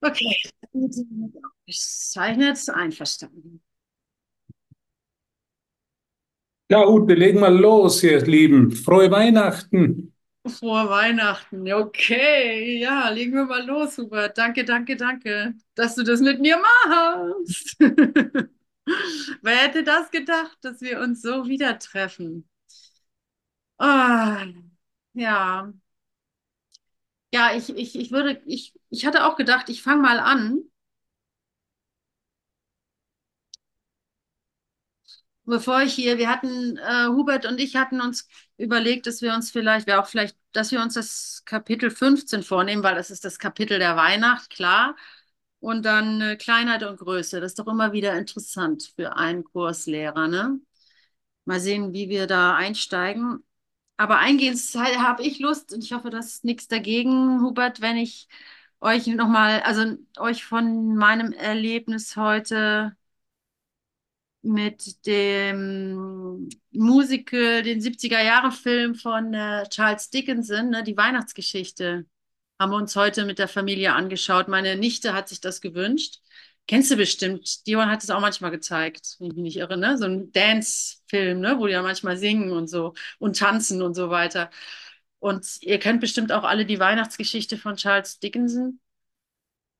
Okay, gezeichnet, einverstanden. Ja, Ute, legen wir los, ihr Lieben. Frohe Weihnachten. Frohe Weihnachten. Okay, ja, legen wir mal los, Hubert. Danke, danke, danke, dass du das mit mir machst. Wer hätte das gedacht, dass wir uns so wieder treffen? Ah, ja. Ja, ich, ich, ich würde, ich, ich hatte auch gedacht, ich fange mal an. Bevor ich hier, wir hatten, äh, Hubert und ich hatten uns überlegt, dass wir uns vielleicht, wäre auch vielleicht, dass wir uns das Kapitel 15 vornehmen, weil das ist das Kapitel der Weihnacht, klar. Und dann äh, Kleinheit und Größe. Das ist doch immer wieder interessant für einen Kurslehrer, ne? Mal sehen, wie wir da einsteigen. Aber eingehend habe ich Lust und ich hoffe, das ist nichts dagegen, Hubert, wenn ich euch nochmal, also euch von meinem Erlebnis heute mit dem Musical, den 70er-Jahre-Film von äh, Charles Dickinson, ne, die Weihnachtsgeschichte, haben wir uns heute mit der Familie angeschaut. Meine Nichte hat sich das gewünscht. Kennst du bestimmt. Dion hat es auch manchmal gezeigt, wenn ich mich nicht irre, ne? So ein Dance-Film, ne? wo die ja manchmal singen und so und tanzen und so weiter. Und ihr kennt bestimmt auch alle die Weihnachtsgeschichte von Charles Dickinson.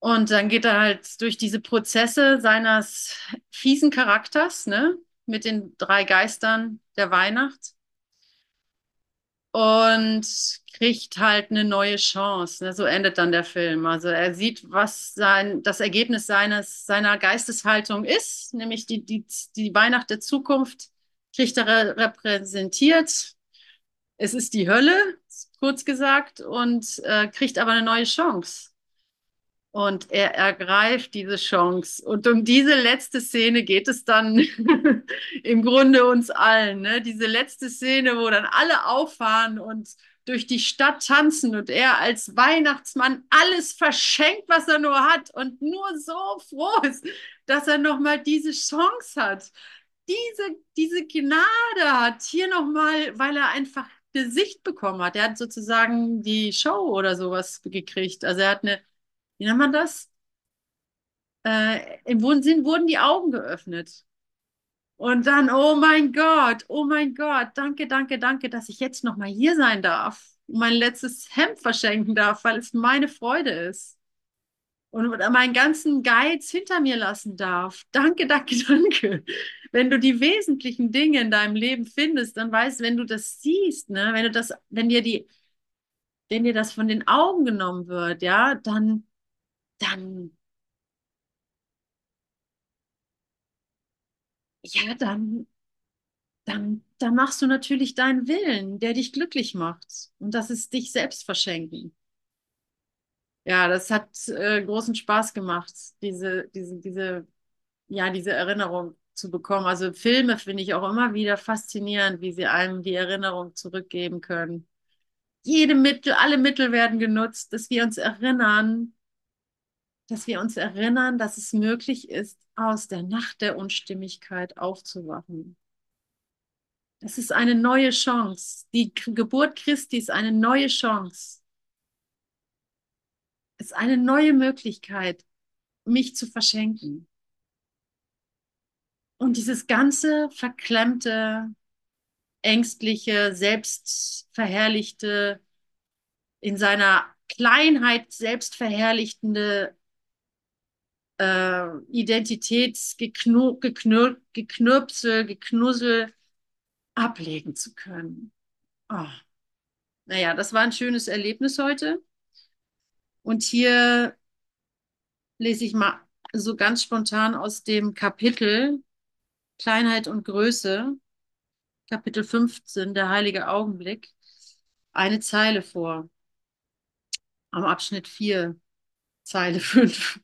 Und dann geht er halt durch diese Prozesse seines fiesen Charakters, ne, mit den drei Geistern der Weihnacht und kriegt halt eine neue Chance. Ne? So endet dann der Film. Also er sieht, was sein, das Ergebnis seines, seiner Geisteshaltung ist, nämlich die, die, die Weihnacht der Zukunft, kriegt er repräsentiert. Es ist die Hölle, kurz gesagt, und äh, kriegt aber eine neue Chance. Und er ergreift diese Chance. Und um diese letzte Szene geht es dann im Grunde uns allen. Ne? Diese letzte Szene, wo dann alle auffahren und durch die Stadt tanzen und er als Weihnachtsmann alles verschenkt, was er nur hat und nur so froh ist, dass er nochmal diese Chance hat. Diese, diese Gnade hat hier nochmal, weil er einfach Gesicht bekommen hat. Er hat sozusagen die Show oder sowas gekriegt. Also er hat eine wie nennt man das? Äh, im Sinn wurden die Augen geöffnet. Und dann, oh mein Gott, oh mein Gott, danke, danke, danke, dass ich jetzt noch mal hier sein darf und mein letztes Hemd verschenken darf, weil es meine Freude ist. Und meinen ganzen Geiz hinter mir lassen darf. Danke, danke, danke. Wenn du die wesentlichen Dinge in deinem Leben findest, dann weißt du, wenn du das siehst, ne, wenn du das, wenn dir die, wenn dir das von den Augen genommen wird, ja, dann dann, ja, dann, dann, dann machst du natürlich deinen Willen, der dich glücklich macht. Und das ist dich selbst verschenken. Ja, das hat äh, großen Spaß gemacht, diese, diese, diese, ja, diese Erinnerung zu bekommen. Also Filme finde ich auch immer wieder faszinierend, wie sie einem die Erinnerung zurückgeben können. Jede Mittel, alle Mittel werden genutzt, dass wir uns erinnern, dass wir uns erinnern, dass es möglich ist, aus der Nacht der Unstimmigkeit aufzuwachen. Das ist eine neue Chance. Die Geburt Christi ist eine neue Chance. Es ist eine neue Möglichkeit, mich zu verschenken. Und dieses ganze verklemmte, ängstliche, selbstverherrlichte, in seiner Kleinheit selbstverherrlichtende äh, Identitätsgeknürpsel, Geknussel ablegen zu können. Oh. Naja, das war ein schönes Erlebnis heute. Und hier lese ich mal so ganz spontan aus dem Kapitel Kleinheit und Größe, Kapitel 15, der heilige Augenblick, eine Zeile vor. Am Abschnitt 4, Zeile 5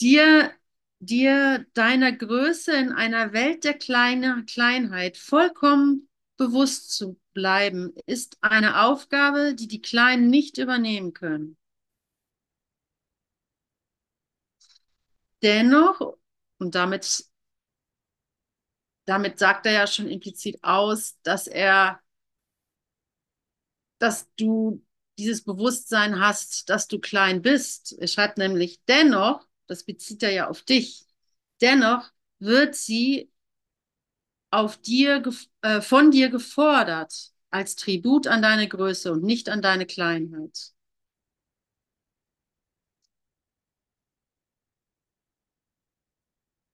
dir, dir deiner Größe in einer Welt der Kleine, Kleinheit vollkommen bewusst zu bleiben, ist eine Aufgabe, die die Kleinen nicht übernehmen können. Dennoch, und damit, damit sagt er ja schon implizit aus, dass er, dass du dieses Bewusstsein hast, dass du klein bist. Er schreibt nämlich, dennoch, das bezieht er ja auf dich, dennoch wird sie auf dir, äh, von dir gefordert als Tribut an deine Größe und nicht an deine Kleinheit.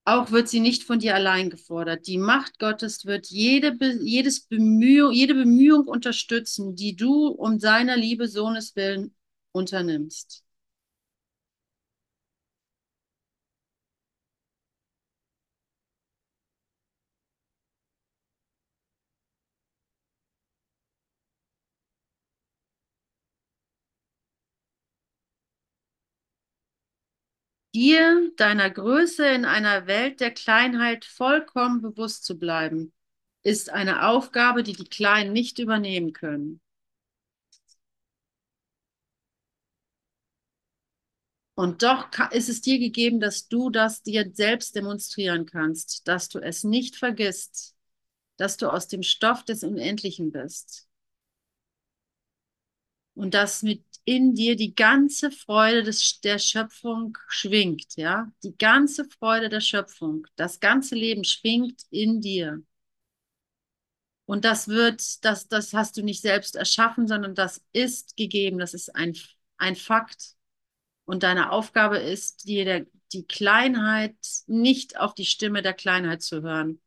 Auch wird sie nicht von dir allein gefordert. Die Macht Gottes wird jede, jedes Bemühung, jede Bemühung unterstützen, die du um seiner Liebe Sohnes willen unternimmst. Dir deiner Größe in einer Welt der Kleinheit vollkommen bewusst zu bleiben, ist eine Aufgabe, die die Kleinen nicht übernehmen können. Und doch ist es dir gegeben, dass du das dir selbst demonstrieren kannst, dass du es nicht vergisst, dass du aus dem Stoff des Unendlichen bist. Und dass mit in dir die ganze Freude des, der Schöpfung schwingt, ja? Die ganze Freude der Schöpfung, das ganze Leben schwingt in dir. Und das wird, das, das hast du nicht selbst erschaffen, sondern das ist gegeben, das ist ein, ein Fakt. Und deine Aufgabe ist, dir der, die Kleinheit, nicht auf die Stimme der Kleinheit zu hören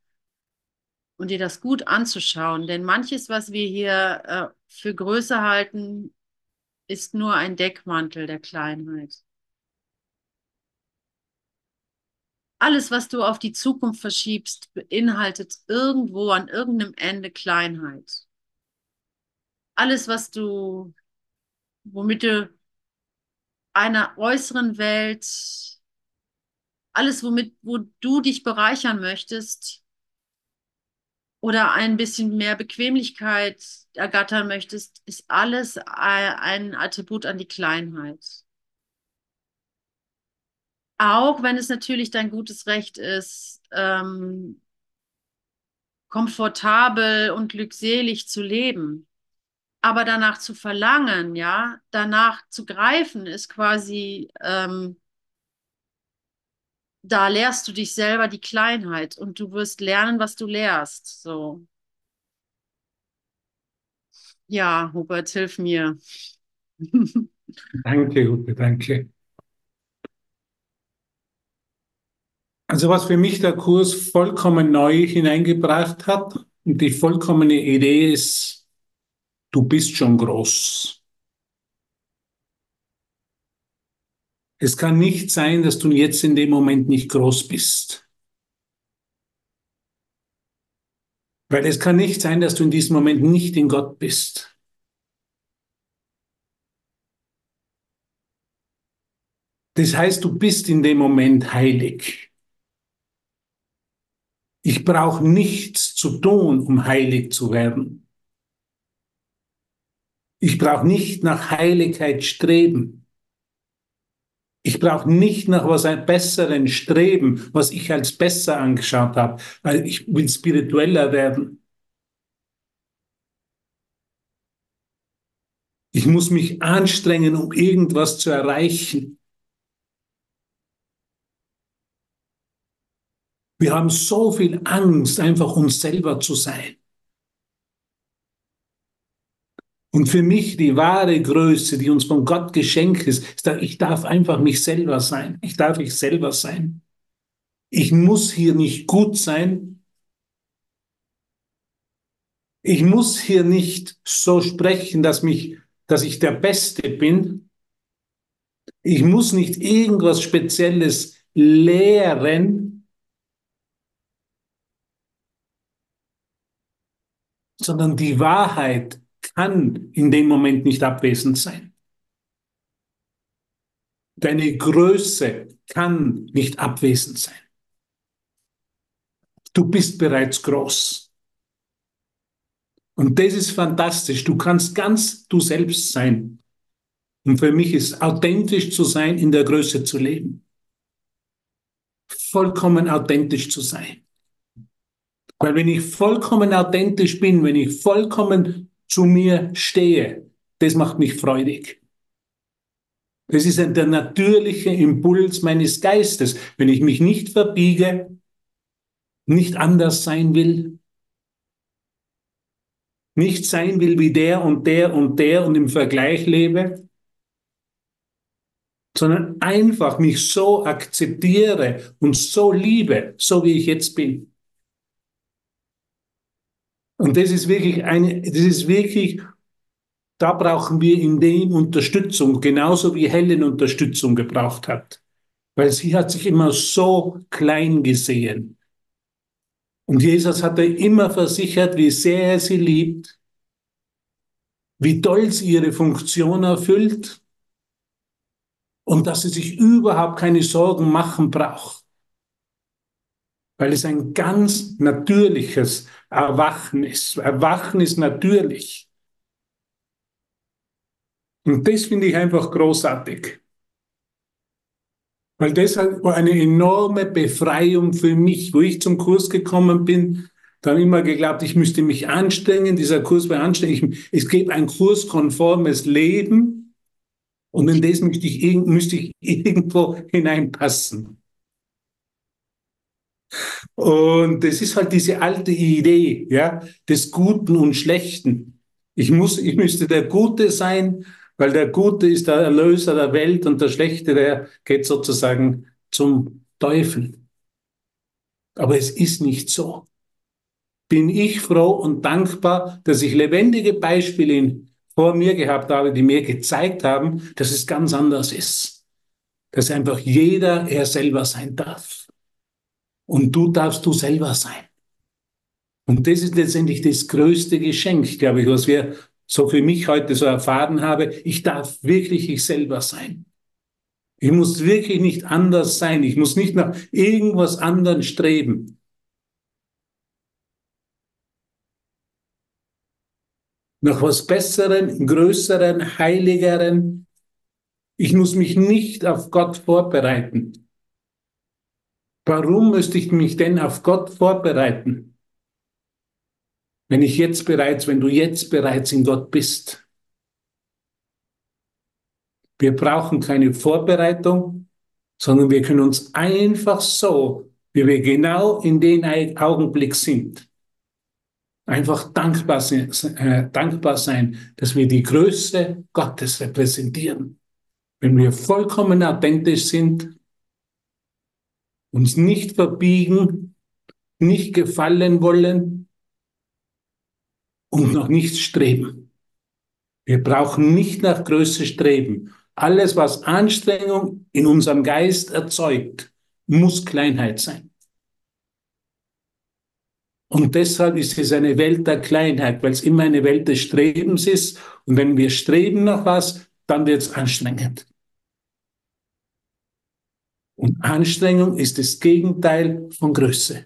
und dir das gut anzuschauen. Denn manches, was wir hier äh, für Größe halten, ist nur ein Deckmantel der Kleinheit. Alles, was du auf die Zukunft verschiebst, beinhaltet irgendwo an irgendeinem Ende Kleinheit. Alles, was du, womit du einer äußeren Welt, alles, womit, wo du dich bereichern möchtest, oder ein bisschen mehr Bequemlichkeit ergattern möchtest, ist alles ein Attribut an die Kleinheit. Auch wenn es natürlich dein gutes Recht ist, ähm, komfortabel und glückselig zu leben. Aber danach zu verlangen, ja, danach zu greifen, ist quasi ähm, da lehrst du dich selber die Kleinheit und du wirst lernen, was du lehrst. So. Ja, Hubert, hilf mir. danke, Hubert, danke. Also was für mich der Kurs vollkommen neu hineingebracht hat und die vollkommene Idee ist, du bist schon groß. Es kann nicht sein, dass du jetzt in dem Moment nicht groß bist. Weil es kann nicht sein, dass du in diesem Moment nicht in Gott bist. Das heißt, du bist in dem Moment heilig. Ich brauche nichts zu tun, um heilig zu werden. Ich brauche nicht nach Heiligkeit streben. Ich brauche nicht nach was einem Besseren streben, was ich als besser angeschaut habe, weil ich will spiritueller werden. Ich muss mich anstrengen, um irgendwas zu erreichen. Wir haben so viel Angst, einfach uns selber zu sein. Und für mich die wahre Größe, die uns von Gott geschenkt ist, ist, ich darf einfach mich selber sein. Ich darf ich selber sein. Ich muss hier nicht gut sein. Ich muss hier nicht so sprechen, dass mich, dass ich der Beste bin. Ich muss nicht irgendwas Spezielles lehren, sondern die Wahrheit kann in dem Moment nicht abwesend sein. Deine Größe kann nicht abwesend sein. Du bist bereits groß. Und das ist fantastisch. Du kannst ganz du selbst sein. Und für mich ist authentisch zu sein, in der Größe zu leben. Vollkommen authentisch zu sein. Weil wenn ich vollkommen authentisch bin, wenn ich vollkommen zu mir stehe, das macht mich freudig. Das ist der natürliche Impuls meines Geistes. Wenn ich mich nicht verbiege, nicht anders sein will, nicht sein will wie der und der und der und im Vergleich lebe, sondern einfach mich so akzeptiere und so liebe, so wie ich jetzt bin. Und das ist wirklich eine, das ist wirklich da brauchen wir in dem Unterstützung, genauso wie Helen Unterstützung gebraucht hat. Weil sie hat sich immer so klein gesehen. Und Jesus hatte immer versichert, wie sehr er sie liebt, wie toll sie ihre Funktion erfüllt und dass sie sich überhaupt keine Sorgen machen braucht. Weil es ein ganz natürliches Erwachen ist. Erwachen ist natürlich. Und das finde ich einfach großartig. Weil das war eine enorme Befreiung für mich, wo ich zum Kurs gekommen bin. Dann immer geglaubt, ich müsste mich anstrengen. Dieser Kurs war anstrengend. Es gibt ein kurskonformes Leben. Und in das müsste ich, müsste ich irgendwo hineinpassen. Und das ist halt diese alte Idee, ja, des Guten und Schlechten. Ich muss, ich müsste der Gute sein weil der Gute ist der Erlöser der Welt und der Schlechte, der geht sozusagen zum Teufel. Aber es ist nicht so. Bin ich froh und dankbar, dass ich lebendige Beispiele vor mir gehabt habe, die mir gezeigt haben, dass es ganz anders ist. Dass einfach jeder er selber sein darf. Und du darfst du selber sein. Und das ist letztendlich das größte Geschenk, glaube ich, was wir so für mich heute so erfahren habe, ich darf wirklich ich selber sein. Ich muss wirklich nicht anders sein. Ich muss nicht nach irgendwas anderem streben. Nach was Besseren, Größeren, Heiligeren. Ich muss mich nicht auf Gott vorbereiten. Warum müsste ich mich denn auf Gott vorbereiten? Wenn ich jetzt bereits, wenn du jetzt bereits in Gott bist. Wir brauchen keine Vorbereitung, sondern wir können uns einfach so, wie wir genau in den Augenblick sind, einfach dankbar äh, dankbar sein, dass wir die Größe Gottes repräsentieren. Wenn wir vollkommen authentisch sind, uns nicht verbiegen, nicht gefallen wollen, und noch nichts streben. Wir brauchen nicht nach Größe streben. Alles, was Anstrengung in unserem Geist erzeugt, muss Kleinheit sein. Und deshalb ist es eine Welt der Kleinheit, weil es immer eine Welt des Strebens ist. Und wenn wir streben nach was, dann wird es anstrengend. Und Anstrengung ist das Gegenteil von Größe.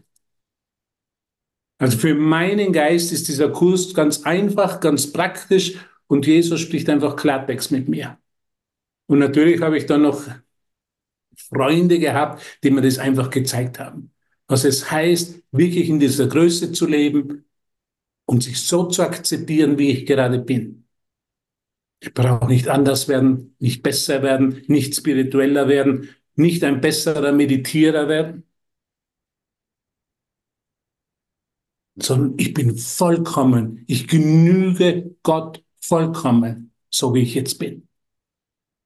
Also für meinen Geist ist dieser Kurs ganz einfach, ganz praktisch und Jesus spricht einfach Klartext mit mir. Und natürlich habe ich dann noch Freunde gehabt, die mir das einfach gezeigt haben. Was es heißt, wirklich in dieser Größe zu leben und sich so zu akzeptieren, wie ich gerade bin. Ich brauche nicht anders werden, nicht besser werden, nicht spiritueller werden, nicht ein besserer Meditierer werden. sondern ich bin vollkommen, ich genüge Gott vollkommen, so wie ich jetzt bin.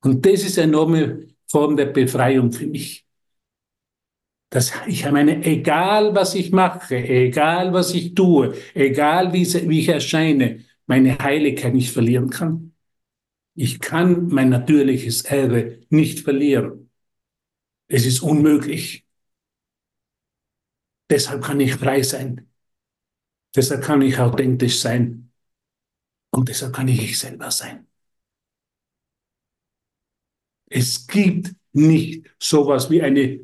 Und das ist eine enorme Form der Befreiung für mich. Dass ich meine, egal was ich mache, egal was ich tue, egal wie, wie ich erscheine, meine Heiligkeit nicht verlieren kann. Ich kann mein natürliches Erbe nicht verlieren. Es ist unmöglich. Deshalb kann ich frei sein. Deshalb kann ich authentisch sein und deshalb kann ich ich selber sein. Es gibt nicht sowas wie eine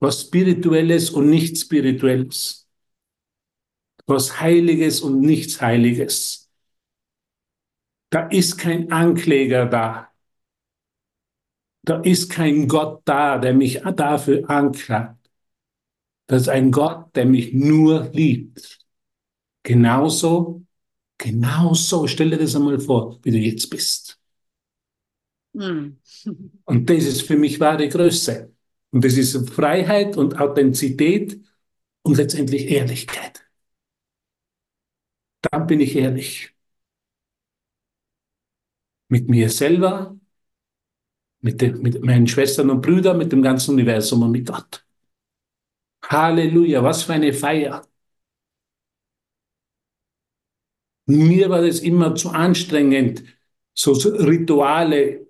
was spirituelles und nichts spirituelles, was heiliges und nichts heiliges. Da ist kein Ankläger da. Da ist kein Gott da, der mich dafür anklagt. Das ist ein Gott, der mich nur liebt. Genauso Genau so, stell dir das einmal vor, wie du jetzt bist. Hm. Und das ist für mich wahre Größe. Und das ist Freiheit und Authentizität und letztendlich Ehrlichkeit. Dann bin ich ehrlich. Mit mir selber, mit, den, mit meinen Schwestern und Brüdern, mit dem ganzen Universum und mit Gott. Halleluja, was für eine Feier. Mir war das immer zu anstrengend, so Rituale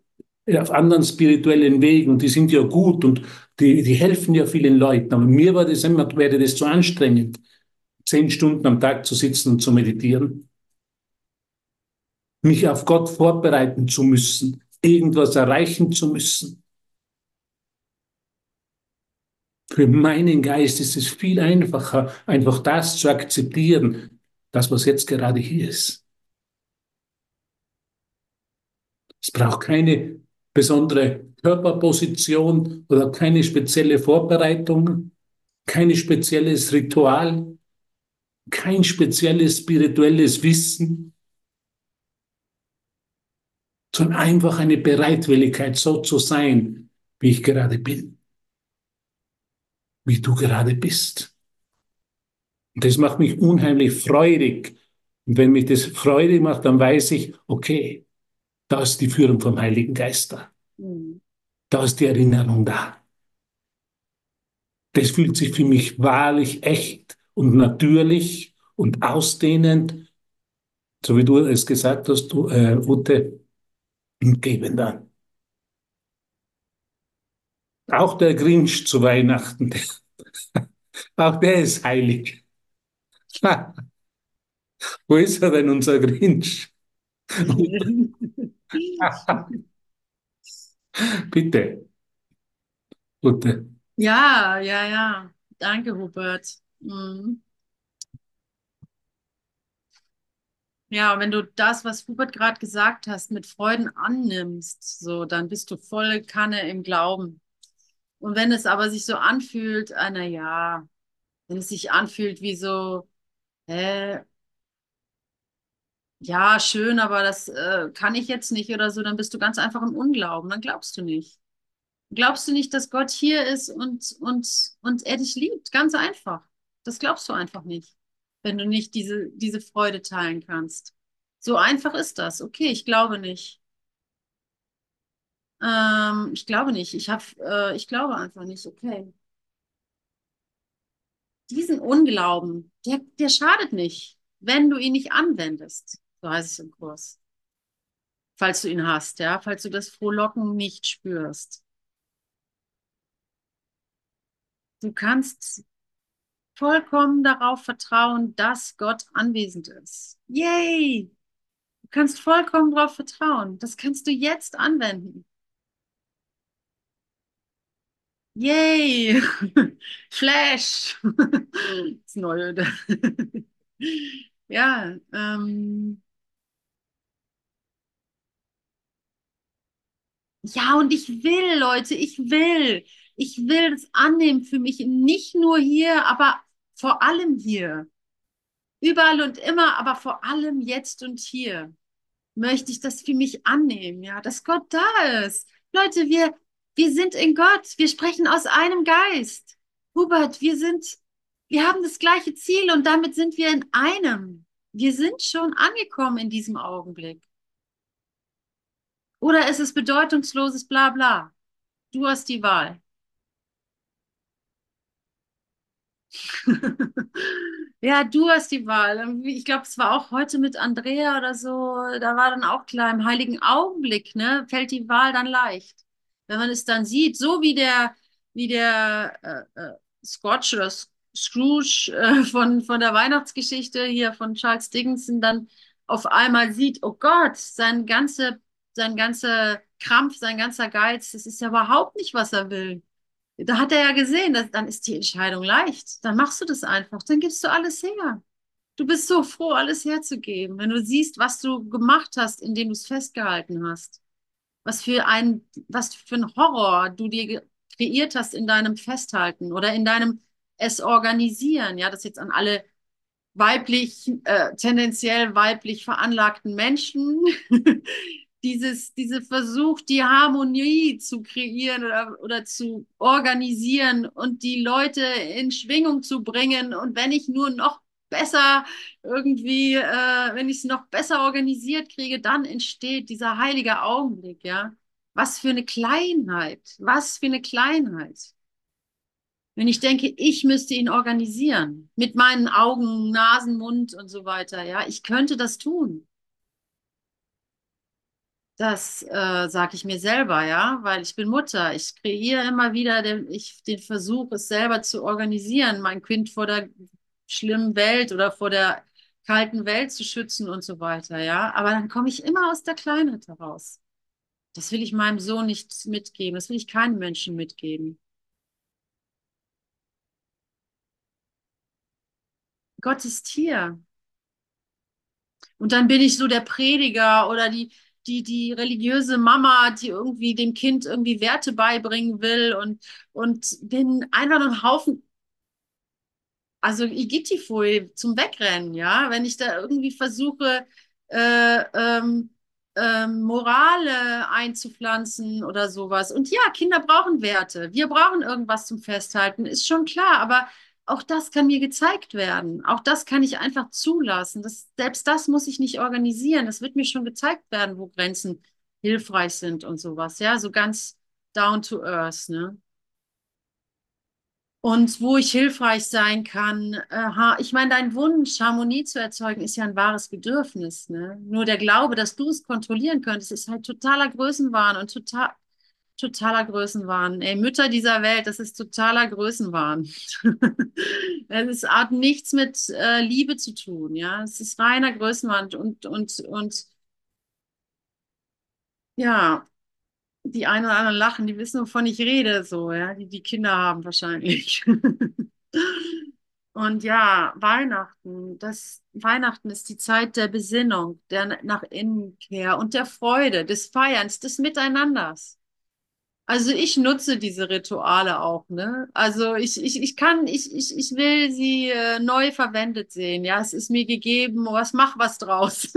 auf anderen spirituellen Wegen, die sind ja gut und die, die helfen ja vielen Leuten. Aber mir war das immer, wäre das zu anstrengend, zehn Stunden am Tag zu sitzen und zu meditieren. Mich auf Gott vorbereiten zu müssen, irgendwas erreichen zu müssen. Für meinen Geist ist es viel einfacher, einfach das zu akzeptieren, das, was jetzt gerade hier ist. Es braucht keine besondere Körperposition oder keine spezielle Vorbereitung, kein spezielles Ritual, kein spezielles spirituelles Wissen, sondern einfach eine Bereitwilligkeit, so zu sein, wie ich gerade bin, wie du gerade bist. Und das macht mich unheimlich freudig. Und wenn mich das freudig macht, dann weiß ich, okay, da ist die Führung vom Heiligen Geist da. Mhm. Da ist die Erinnerung da. Das fühlt sich für mich wahrlich echt und natürlich und ausdehnend, so wie du es gesagt hast, du, äh, Ute, und geben dann. Auch der Grinch zu Weihnachten, auch der ist heilig. Wo ist er denn, unser Grinch? Bitte. Gute. Ja, ja, ja. Danke, Hubert. Mhm. Ja, wenn du das, was Hubert gerade gesagt hast, mit Freuden annimmst, so, dann bist du voll Kanne im Glauben. Und wenn es aber sich so anfühlt, äh, na ja, wenn es sich anfühlt wie so, äh, ja, schön, aber das äh, kann ich jetzt nicht oder so, dann bist du ganz einfach im Unglauben, dann glaubst du nicht. Glaubst du nicht, dass Gott hier ist und, und, und er dich liebt? Ganz einfach. Das glaubst du einfach nicht, wenn du nicht diese, diese Freude teilen kannst. So einfach ist das. Okay, ich glaube nicht. Ähm, ich glaube nicht. Ich hab, äh, ich glaube einfach nicht. Okay. Diesen Unglauben, der, der schadet nicht, wenn du ihn nicht anwendest. So heißt es im Kurs. Falls du ihn hast, ja, falls du das Frohlocken nicht spürst. Du kannst vollkommen darauf vertrauen, dass Gott anwesend ist. Yay! Du kannst vollkommen darauf vertrauen. Das kannst du jetzt anwenden. Yay! Flash! Das Neue. ja, ähm, Ja, und ich will, Leute, ich will. Ich will das annehmen für mich, nicht nur hier, aber vor allem hier. Überall und immer, aber vor allem jetzt und hier möchte ich das für mich annehmen, ja, dass Gott da ist. Leute, wir, wir sind in Gott. Wir sprechen aus einem Geist. Hubert, wir sind, wir haben das gleiche Ziel und damit sind wir in einem. Wir sind schon angekommen in diesem Augenblick. Oder ist es bedeutungsloses Blabla? Du hast die Wahl. ja, du hast die Wahl. Ich glaube, es war auch heute mit Andrea oder so. Da war dann auch klar, im heiligen Augenblick ne, fällt die Wahl dann leicht. Wenn man es dann sieht, so wie der, wie der äh, äh, Scotch oder Scrooge äh, von, von der Weihnachtsgeschichte hier von Charles Dickinson dann auf einmal sieht, oh Gott, sein ganze sein ganzer Krampf, sein ganzer Geiz, das ist ja überhaupt nicht, was er will. Da hat er ja gesehen, dass, dann ist die Entscheidung leicht. Dann machst du das einfach, dann gibst du alles her. Du bist so froh, alles herzugeben, wenn du siehst, was du gemacht hast, indem du es festgehalten hast. Was für ein, was für ein Horror du dir kreiert hast in deinem Festhalten oder in deinem es organisieren. Ja, das jetzt an alle weiblich, äh, tendenziell weiblich veranlagten Menschen. Dieses, diese Versuch, die Harmonie zu kreieren oder, oder zu organisieren und die Leute in Schwingung zu bringen. Und wenn ich nur noch besser irgendwie, äh, wenn ich es noch besser organisiert kriege, dann entsteht dieser heilige Augenblick, ja. Was für eine Kleinheit, was für eine Kleinheit. Wenn ich denke, ich müsste ihn organisieren mit meinen Augen, Nasen, Mund und so weiter, ja, ich könnte das tun. Das äh, sage ich mir selber, ja, weil ich bin Mutter. Ich kreiere immer wieder den, ich, den Versuch, es selber zu organisieren, mein Kind vor der schlimmen Welt oder vor der kalten Welt zu schützen und so weiter, ja. Aber dann komme ich immer aus der Kleinheit heraus. Das will ich meinem Sohn nicht mitgeben. Das will ich keinem Menschen mitgeben. Gott ist hier. Und dann bin ich so der Prediger oder die, die, die religiöse Mama, die irgendwie dem Kind irgendwie Werte beibringen will und, und bin einfach nur ein Haufen, also Igittifui zum Wegrennen, ja, wenn ich da irgendwie versuche, äh, ähm, ähm, Morale einzupflanzen oder sowas. Und ja, Kinder brauchen Werte. Wir brauchen irgendwas zum Festhalten, ist schon klar. Aber auch das kann mir gezeigt werden. Auch das kann ich einfach zulassen. Das, selbst das muss ich nicht organisieren. Das wird mir schon gezeigt werden, wo Grenzen hilfreich sind und sowas. Ja, so ganz down to earth, ne? Und wo ich hilfreich sein kann. Äh, ich meine, dein Wunsch, Harmonie zu erzeugen, ist ja ein wahres Bedürfnis. Ne? Nur der Glaube, dass du es kontrollieren könntest, ist halt totaler Größenwahn und total, totaler Größenwahn. Ey, Mütter dieser Welt, das ist totaler Größenwahn. Es hat nichts mit äh, Liebe zu tun, ja. Es ist reiner Größenwahn und, und, und ja, die einen oder anderen lachen, die wissen, wovon ich rede, so, ja, die die Kinder haben wahrscheinlich. Und ja, Weihnachten, das Weihnachten ist die Zeit der Besinnung, der nach Innenkehr und der Freude, des Feierns, des Miteinanders. Also ich nutze diese Rituale auch, ne? Also ich, ich, ich kann, ich, ich, ich will sie äh, neu verwendet sehen. Ja, es ist mir gegeben, was mach was draus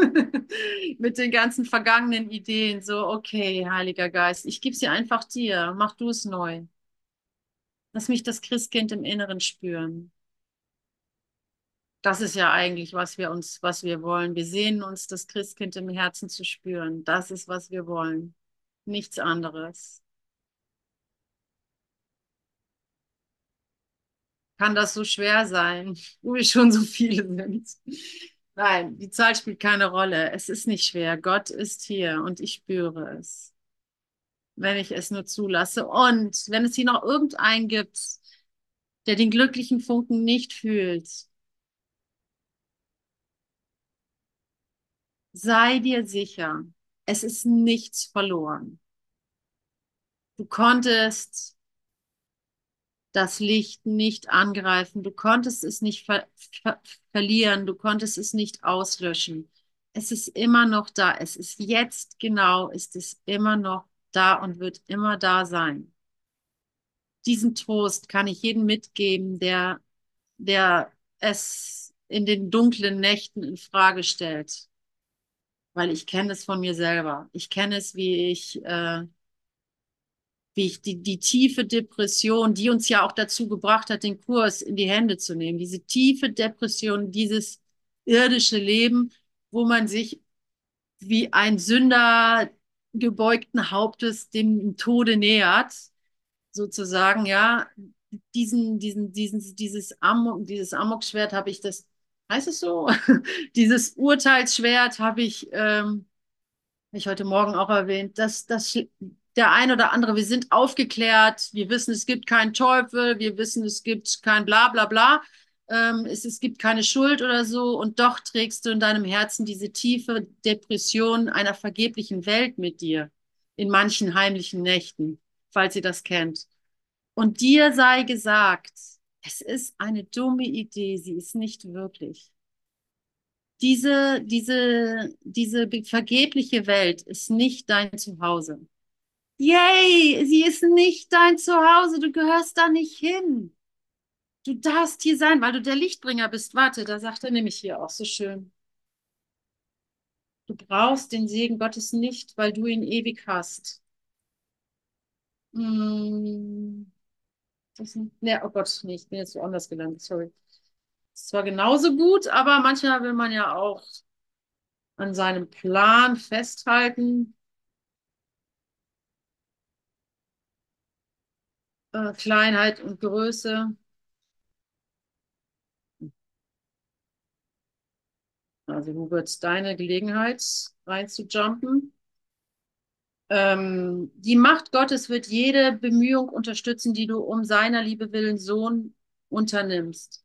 mit den ganzen vergangenen Ideen. So, okay, Heiliger Geist, ich gebe sie einfach dir. Mach du es neu. Lass mich das Christkind im Inneren spüren. Das ist ja eigentlich, was wir uns, was wir wollen. Wir sehen uns, das Christkind im Herzen zu spüren. Das ist, was wir wollen. Nichts anderes. Kann das so schwer sein, wo wir schon so viele sind. Nein, die Zahl spielt keine Rolle. Es ist nicht schwer. Gott ist hier und ich spüre es, wenn ich es nur zulasse. Und wenn es hier noch irgendeinen gibt, der den glücklichen Funken nicht fühlt, sei dir sicher, es ist nichts verloren. Du konntest das Licht nicht angreifen. Du konntest es nicht ver ver verlieren. Du konntest es nicht auslöschen. Es ist immer noch da. Es ist jetzt genau, ist es immer noch da und wird immer da sein. Diesen Trost kann ich jedem mitgeben, der, der es in den dunklen Nächten in Frage stellt. Weil ich kenne es von mir selber. Ich kenne es, wie ich äh, wie ich die, die tiefe Depression, die uns ja auch dazu gebracht hat, den Kurs in die Hände zu nehmen, diese tiefe Depression, dieses irdische Leben, wo man sich wie ein Sünder gebeugten Hauptes dem Tode nähert, sozusagen, ja, diesen, diesen, diesen, dieses Amok, dieses Amokschwert habe ich das, heißt es so? dieses Urteilsschwert habe ich, ähm, ich heute Morgen auch erwähnt, das, das der ein oder andere, wir sind aufgeklärt, wir wissen, es gibt keinen Teufel, wir wissen, es gibt kein bla bla bla, ähm, es, es gibt keine Schuld oder so und doch trägst du in deinem Herzen diese tiefe Depression einer vergeblichen Welt mit dir in manchen heimlichen Nächten, falls ihr das kennt. Und dir sei gesagt, es ist eine dumme Idee, sie ist nicht wirklich. Diese, diese, diese vergebliche Welt ist nicht dein Zuhause. Yay, sie ist nicht dein Zuhause, du gehörst da nicht hin. Du darfst hier sein, weil du der Lichtbringer bist. Warte, da sagt er nämlich hier auch so schön. Du brauchst den Segen Gottes nicht, weil du ihn ewig hast. Hm. Das, ne, oh Gott, nee, ich bin jetzt woanders gelandet, sorry. Ist zwar genauso gut, aber manchmal will man ja auch an seinem Plan festhalten. Äh, Kleinheit und Größe. Also wo wird deine Gelegenheit reinzujumpen? Ähm, die Macht Gottes wird jede Bemühung unterstützen, die du um seiner Liebe willen Sohn unternimmst.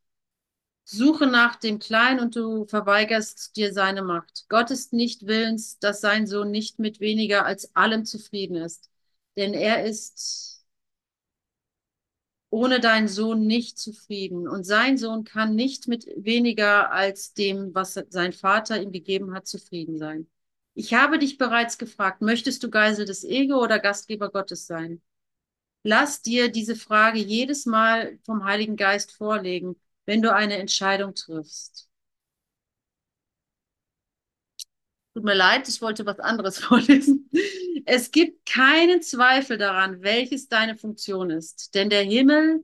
Suche nach dem Kleinen und du verweigerst dir seine Macht. Gott ist nicht willens, dass sein Sohn nicht mit weniger als allem zufrieden ist. Denn er ist ohne deinen Sohn nicht zufrieden. Und sein Sohn kann nicht mit weniger als dem, was sein Vater ihm gegeben hat, zufrieden sein. Ich habe dich bereits gefragt, möchtest du Geisel des Ego oder Gastgeber Gottes sein? Lass dir diese Frage jedes Mal vom Heiligen Geist vorlegen, wenn du eine Entscheidung triffst. Tut mir leid, ich wollte was anderes vorlesen. Es gibt keinen Zweifel daran, welches deine Funktion ist, denn der Himmel,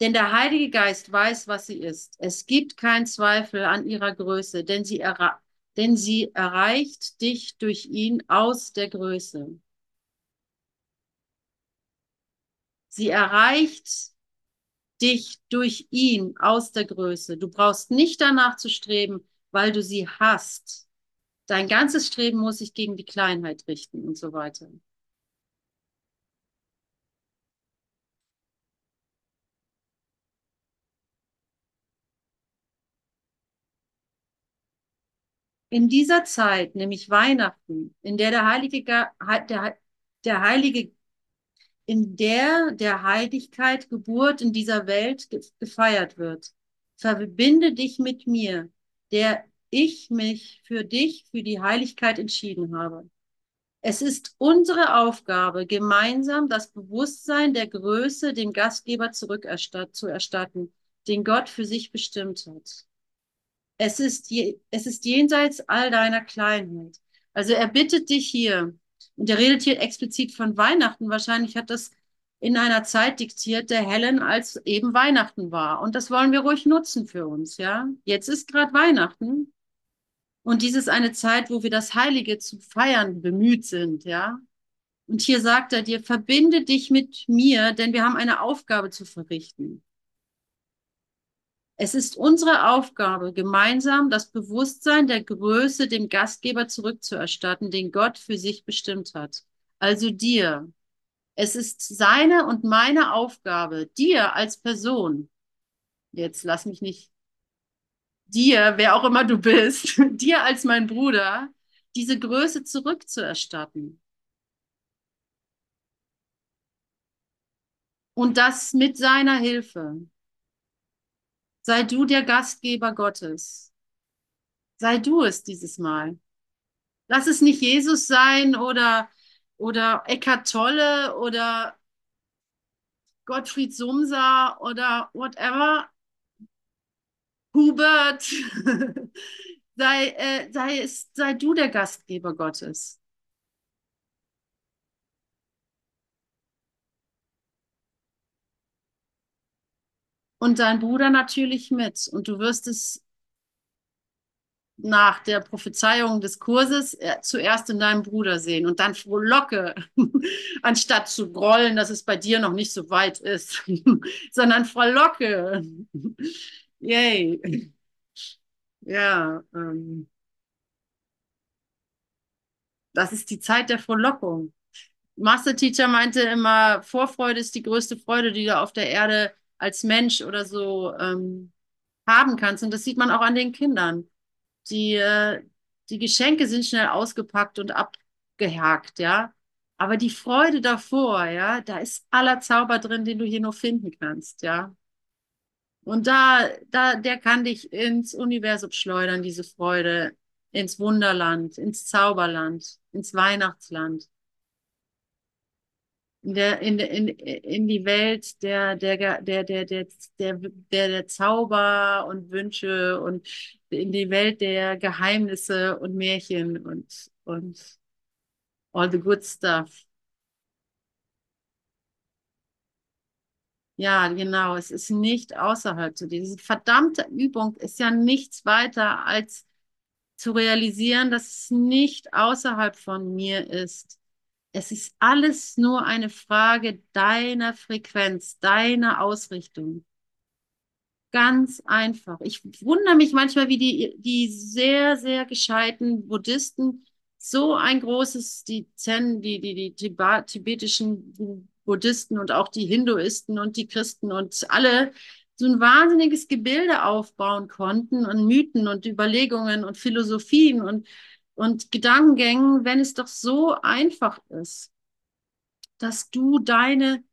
denn der Heilige Geist weiß, was sie ist. Es gibt keinen Zweifel an ihrer Größe, denn sie, erra denn sie erreicht dich durch ihn aus der Größe. Sie erreicht dich durch ihn aus der Größe. Du brauchst nicht danach zu streben, weil du sie hast. Dein ganzes Streben muss sich gegen die Kleinheit richten und so weiter. In dieser Zeit, nämlich Weihnachten, in der der Heilige, der, der Heilige in der der Heiligkeit Geburt in dieser Welt gefeiert wird. Verbinde dich mit mir, der ich mich für dich, für die Heiligkeit entschieden habe. Es ist unsere Aufgabe, gemeinsam das Bewusstsein der Größe dem Gastgeber zurückerstatt, zu erstatten, den Gott für sich bestimmt hat. Es ist, je, es ist jenseits all deiner Kleinheit. Also er bittet dich hier, und er redet hier explizit von Weihnachten. Wahrscheinlich hat das in einer Zeit diktiert, der Helen als eben Weihnachten war. Und das wollen wir ruhig nutzen für uns, ja. Jetzt ist gerade Weihnachten. Und dies ist eine Zeit, wo wir das Heilige zu feiern bemüht sind, ja. Und hier sagt er dir, verbinde dich mit mir, denn wir haben eine Aufgabe zu verrichten. Es ist unsere Aufgabe, gemeinsam das Bewusstsein der Größe dem Gastgeber zurückzuerstatten, den Gott für sich bestimmt hat. Also dir. Es ist seine und meine Aufgabe, dir als Person, jetzt lass mich nicht, dir, wer auch immer du bist, dir als mein Bruder, diese Größe zurückzuerstatten. Und das mit seiner Hilfe. Sei du der Gastgeber Gottes. Sei du es dieses Mal. Lass es nicht Jesus sein oder, oder Eckart Tolle oder Gottfried Sumser oder whatever. Hubert. sei, äh, sei, sei du der Gastgeber Gottes. und dein Bruder natürlich mit. Und du wirst es nach der Prophezeiung des Kurses äh, zuerst in deinem Bruder sehen und dann frohlocke, anstatt zu grollen, dass es bei dir noch nicht so weit ist, sondern frohlocke. Yay. Ja, ähm, das ist die Zeit der Frohlockung. Master Teacher meinte immer, Vorfreude ist die größte Freude, die du auf der Erde als Mensch oder so ähm, haben kannst. Und das sieht man auch an den Kindern. Die, äh, die Geschenke sind schnell ausgepackt und abgehakt, ja. Aber die Freude davor, ja, da ist aller Zauber drin, den du hier nur finden kannst, ja. Und da, da, der kann dich ins Universum schleudern, diese Freude, ins Wunderland, ins Zauberland, ins Weihnachtsland. in, der, in, in, in die Welt der, der, der, der, der, der, der, der Zauber und Wünsche und in die Welt der Geheimnisse und Märchen und, und all the good stuff. Ja, genau. Es ist nicht außerhalb zu dir. Diese verdammte Übung ist ja nichts weiter als zu realisieren, dass es nicht außerhalb von mir ist. Es ist alles nur eine Frage deiner Frequenz, deiner Ausrichtung. Ganz einfach. Ich wundere mich manchmal, wie die, die sehr, sehr gescheiten Buddhisten so ein großes, die Zen, die, die, die tibetischen Buddhisten und auch die Hinduisten und die Christen und alle so ein wahnsinniges Gebilde aufbauen konnten und Mythen und Überlegungen und Philosophien und, und Gedankengängen, wenn es doch so einfach ist, dass du deine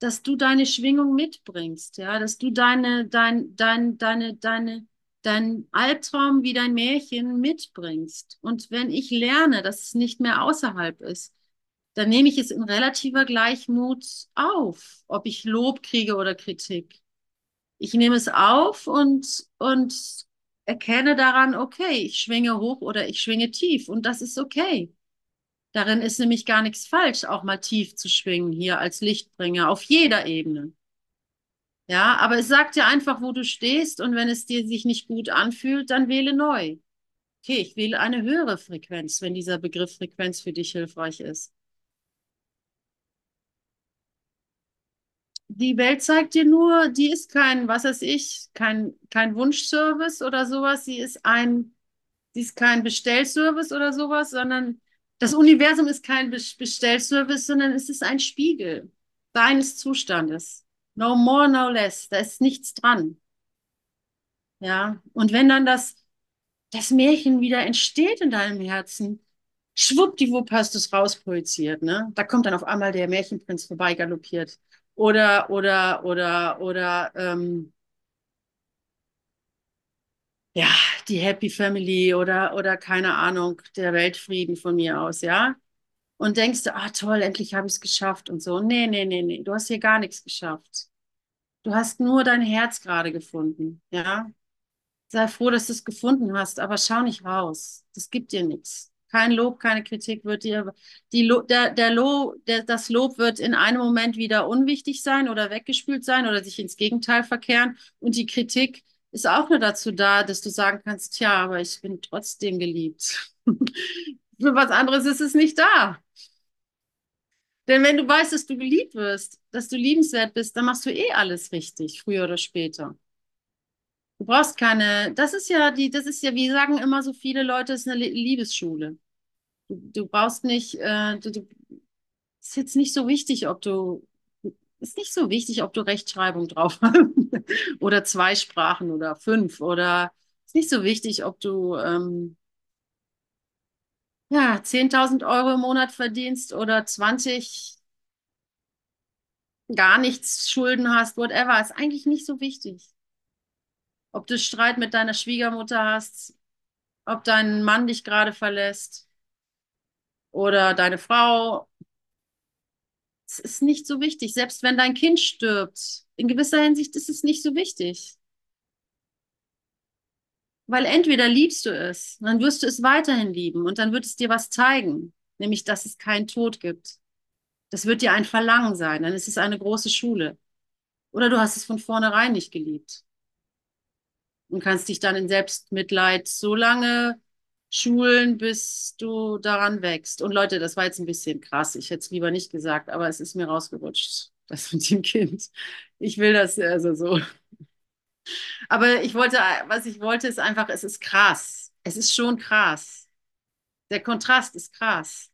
dass du deine Schwingung mitbringst, ja, dass du deine, dein, dein, deine, deine, dein Albtraum wie dein Märchen mitbringst. Und wenn ich lerne, dass es nicht mehr außerhalb ist, dann nehme ich es in relativer Gleichmut auf, ob ich Lob kriege oder Kritik. Ich nehme es auf und, und erkenne daran, okay, ich schwinge hoch oder ich schwinge tief und das ist okay. Darin ist nämlich gar nichts falsch, auch mal tief zu schwingen hier als Lichtbringer auf jeder Ebene. Ja, aber es sagt dir einfach, wo du stehst und wenn es dir sich nicht gut anfühlt, dann wähle neu. Okay, ich wähle eine höhere Frequenz, wenn dieser Begriff Frequenz für dich hilfreich ist. Die Welt zeigt dir nur, die ist kein, was weiß ich, kein, kein Wunschservice oder sowas. Sie ist ein, sie ist kein Bestellservice oder sowas, sondern das Universum ist kein Bestellservice, sondern es ist ein Spiegel deines Zustandes. No more, no less. Da ist nichts dran. Ja, und wenn dann das, das Märchen wieder entsteht in deinem Herzen, schwuppdiwupp hast du es rausprojiziert, ne? Da kommt dann auf einmal der Märchenprinz vorbeigaloppiert. Oder, oder, oder, oder, ähm, ja, die Happy Family oder, oder keine Ahnung, der Weltfrieden von mir aus, ja? Und denkst du, ah toll, endlich habe ich es geschafft und so. Nee, nee, nee, nee, du hast hier gar nichts geschafft. Du hast nur dein Herz gerade gefunden, ja? Sei froh, dass du es gefunden hast, aber schau nicht raus. Das gibt dir nichts. Kein Lob, keine Kritik wird dir, die der, der Lo der, das Lob wird in einem Moment wieder unwichtig sein oder weggespült sein oder sich ins Gegenteil verkehren und die Kritik ist auch nur dazu da, dass du sagen kannst, tja, aber ich bin trotzdem geliebt. Für was anderes ist es nicht da. Denn wenn du weißt, dass du geliebt wirst, dass du liebenswert bist, dann machst du eh alles richtig, früher oder später. Du brauchst keine, das ist ja die, das ist ja, wie sagen immer so viele Leute, ist eine Liebesschule. Du, du brauchst nicht, äh, du, du, ist jetzt nicht so wichtig, ob du ist nicht so wichtig, ob du Rechtschreibung drauf hast oder zwei Sprachen oder fünf oder ist nicht so wichtig, ob du ähm, ja, 10.000 Euro im Monat verdienst oder 20 gar nichts Schulden hast, whatever, ist eigentlich nicht so wichtig. Ob du Streit mit deiner Schwiegermutter hast, ob dein Mann dich gerade verlässt oder deine Frau es ist nicht so wichtig. Selbst wenn dein Kind stirbt, in gewisser Hinsicht ist es nicht so wichtig. Weil entweder liebst du es, dann wirst du es weiterhin lieben und dann wird es dir was zeigen, nämlich dass es keinen Tod gibt. Das wird dir ein Verlangen sein, dann ist es eine große Schule. Oder du hast es von vornherein nicht geliebt und kannst dich dann in Selbstmitleid so lange schulen, bis du daran wächst. Und Leute, das war jetzt ein bisschen krass. Ich hätte es lieber nicht gesagt, aber es ist mir rausgerutscht, das mit dem Kind. Ich will das also so. Aber ich wollte, was ich wollte, ist einfach, es ist krass. Es ist schon krass. Der Kontrast ist krass.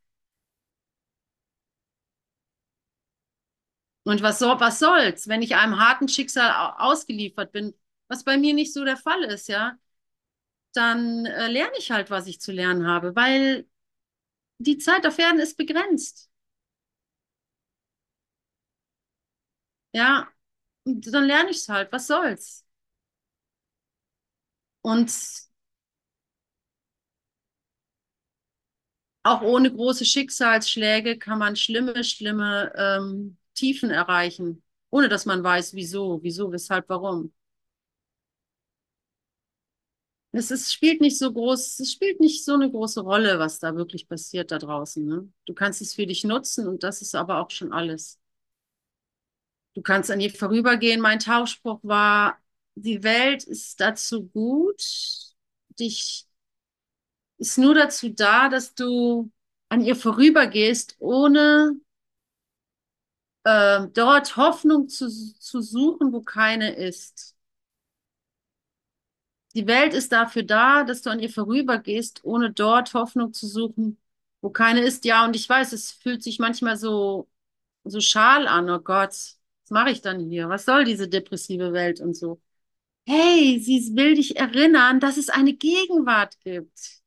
Und was, so, was soll's, wenn ich einem harten Schicksal ausgeliefert bin, was bei mir nicht so der Fall ist, ja? dann äh, lerne ich halt, was ich zu lernen habe, weil die Zeit auf Erden ist begrenzt. Ja, dann lerne ich es halt, was soll's. Und auch ohne große Schicksalsschläge kann man schlimme, schlimme ähm, Tiefen erreichen, ohne dass man weiß, wieso, wieso, weshalb, warum. Es ist, spielt nicht so groß, es spielt nicht so eine große Rolle, was da wirklich passiert da draußen. Ne? Du kannst es für dich nutzen und das ist aber auch schon alles. Du kannst an ihr vorübergehen. Mein Tauchspruch war, die Welt ist dazu gut, dich ist nur dazu da, dass du an ihr vorübergehst, ohne äh, dort Hoffnung zu, zu suchen, wo keine ist. Die Welt ist dafür da, dass du an ihr vorübergehst, ohne dort Hoffnung zu suchen, wo keine ist. Ja, und ich weiß, es fühlt sich manchmal so, so schal an. Oh Gott, was mache ich dann hier? Was soll diese depressive Welt und so? Hey, sie will dich erinnern, dass es eine Gegenwart gibt.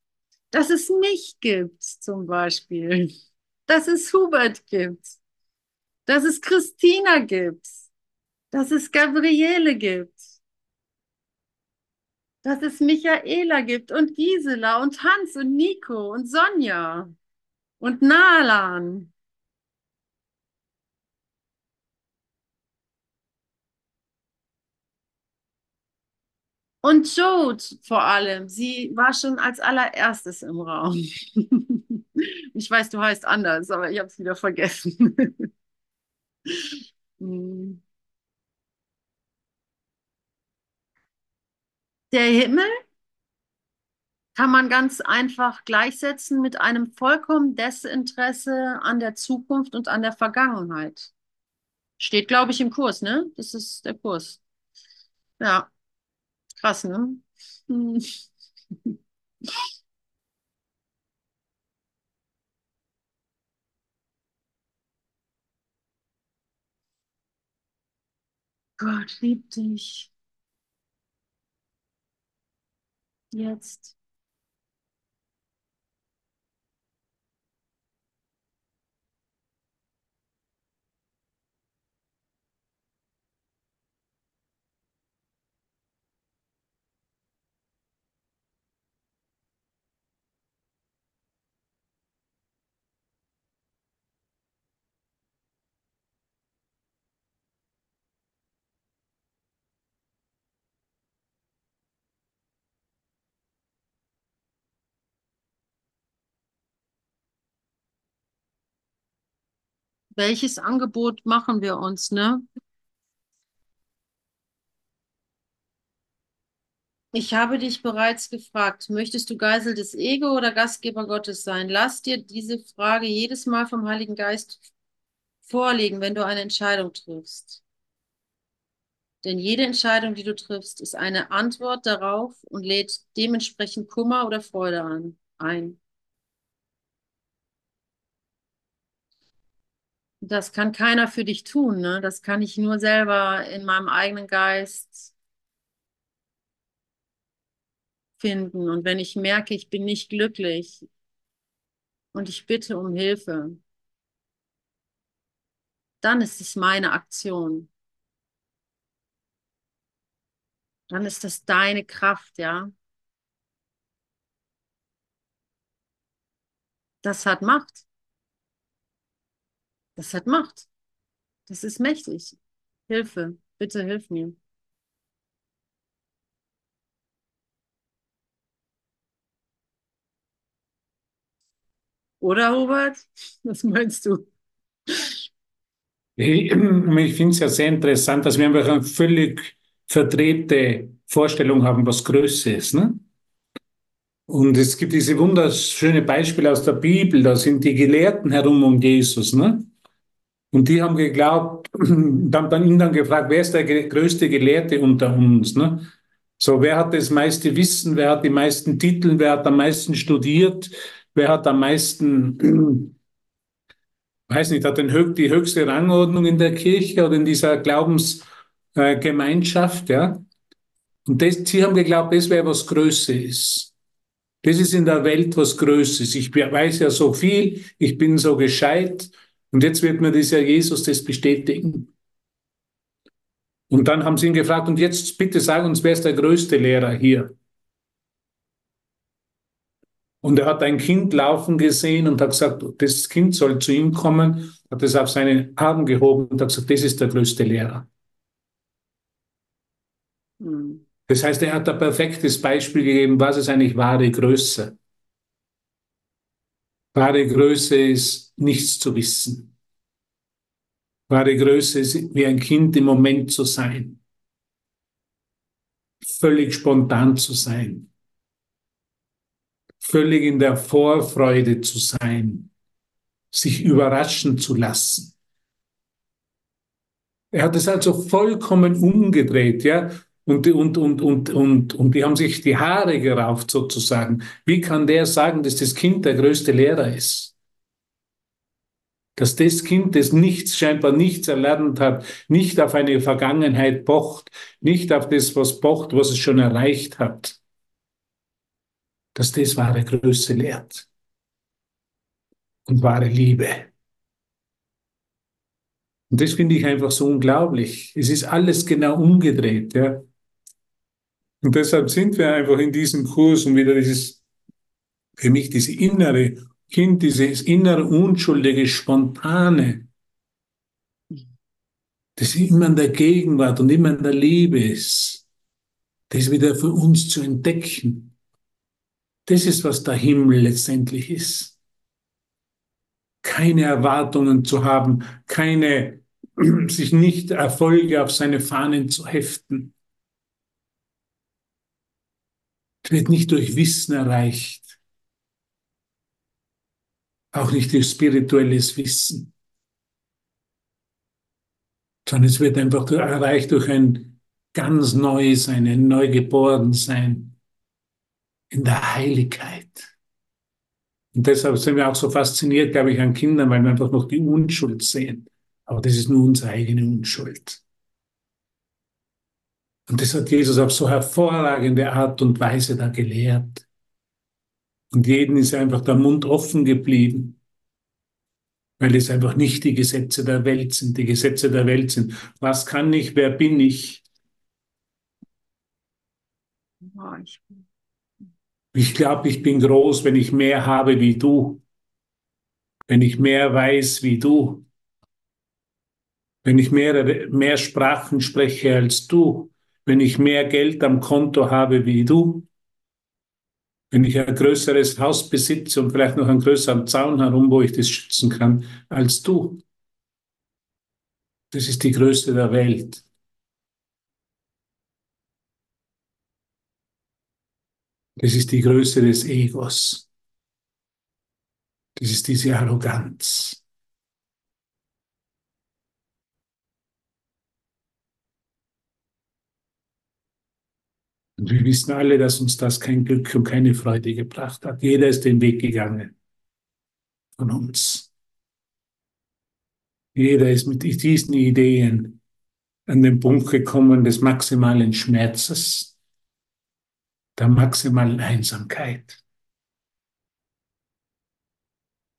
Dass es mich gibt, zum Beispiel. Dass es Hubert gibt. Dass es Christina gibt. Dass es Gabriele gibt dass es Michaela gibt und Gisela und Hans und Nico und Sonja und Nalan. Und Jode vor allem. Sie war schon als allererstes im Raum. ich weiß, du heißt anders, aber ich habe es wieder vergessen. Der Himmel kann man ganz einfach gleichsetzen mit einem vollkommen Desinteresse an der Zukunft und an der Vergangenheit. Steht, glaube ich, im Kurs, ne? Das ist der Kurs. Ja, krass, ne? Gott liebt dich. Jetzt. Welches Angebot machen wir uns, ne? Ich habe dich bereits gefragt, möchtest du Geisel des Ego oder Gastgeber Gottes sein? Lass dir diese Frage jedes Mal vom Heiligen Geist vorlegen, wenn du eine Entscheidung triffst. Denn jede Entscheidung, die du triffst, ist eine Antwort darauf und lädt dementsprechend Kummer oder Freude an, ein. Das kann keiner für dich tun, ne? Das kann ich nur selber in meinem eigenen Geist finden. Und wenn ich merke, ich bin nicht glücklich und ich bitte um Hilfe, dann ist es meine Aktion. Dann ist das deine Kraft, ja. Das hat Macht. Das hat Macht. Das ist mächtig. Hilfe. Bitte hilf mir. Oder, Hubert? Was meinst du? Ich, ich finde es ja sehr interessant, dass wir einfach eine völlig verdrehte Vorstellung haben, was Größe ist. Ne? Und es gibt diese wunderschöne Beispiele aus der Bibel, da sind die Gelehrten herum um Jesus. Ne? Und die haben geglaubt, dann, dann ihn dann gefragt, wer ist der größte Gelehrte unter uns? Ne? So, wer hat das meiste Wissen, wer hat die meisten Titel, wer hat am meisten studiert, wer hat am meisten, weiß nicht, hat den, die höchste Rangordnung in der Kirche oder in dieser Glaubensgemeinschaft, ja? Und das, sie haben geglaubt, das wäre was Größeres. Das ist in der Welt was Größeres. Ich weiß ja so viel, ich bin so gescheit, und jetzt wird mir dieser Jesus das bestätigen. Und dann haben sie ihn gefragt, und jetzt bitte sag uns, wer ist der größte Lehrer hier? Und er hat ein Kind laufen gesehen und hat gesagt, das Kind soll zu ihm kommen, hat es auf seine Arme gehoben und hat gesagt, das ist der größte Lehrer. Mhm. Das heißt, er hat ein perfektes Beispiel gegeben, was ist eigentlich wahre Größe. Wahre Größe ist nichts zu wissen. Wahre Größe ist wie ein Kind im Moment zu sein. Völlig spontan zu sein. Völlig in der Vorfreude zu sein. Sich überraschen zu lassen. Er hat es also vollkommen umgedreht, ja. Und, und, und, und, und, und die haben sich die Haare gerauft sozusagen. Wie kann der sagen, dass das Kind der größte Lehrer ist? Dass das Kind, das nichts, scheinbar nichts erlernt hat, nicht auf eine Vergangenheit pocht, nicht auf das, was pocht, was es schon erreicht hat, dass das wahre Größe lehrt und wahre Liebe. Und das finde ich einfach so unglaublich. Es ist alles genau umgedreht. Ja. Und deshalb sind wir einfach in diesem Kurs und wieder dieses, für mich diese innere Kind, dieses innere, unschuldige, spontane, das immer in der Gegenwart und immer in der Liebe ist, das wieder für uns zu entdecken. Das ist, was der Himmel letztendlich ist. Keine Erwartungen zu haben, keine, sich nicht Erfolge auf seine Fahnen zu heften, wird nicht durch Wissen erreicht, auch nicht durch spirituelles Wissen, sondern es wird einfach erreicht durch ein ganz neues ein Neugeborensein in der Heiligkeit. Und deshalb sind wir auch so fasziniert, glaube ich, an Kindern, weil wir einfach noch die Unschuld sehen. Aber das ist nur unsere eigene Unschuld. Und das hat Jesus auf so hervorragende Art und Weise da gelehrt. Und jeden ist einfach der Mund offen geblieben, weil es einfach nicht die Gesetze der Welt sind. Die Gesetze der Welt sind, was kann ich, wer bin ich? Ich glaube, ich bin groß, wenn ich mehr habe wie du, wenn ich mehr weiß wie du, wenn ich mehrere, mehr Sprachen spreche als du, wenn ich mehr Geld am Konto habe wie du, wenn ich ein größeres Haus besitze und vielleicht noch einen größeren Zaun herum, wo ich das schützen kann, als du. Das ist die Größe der Welt. Das ist die Größe des Egos. Das ist diese Arroganz. Und wir wissen alle, dass uns das kein Glück und keine Freude gebracht hat. Jeder ist den Weg gegangen von uns. Jeder ist mit diesen Ideen an den Punkt gekommen des maximalen Schmerzes, der maximalen Einsamkeit,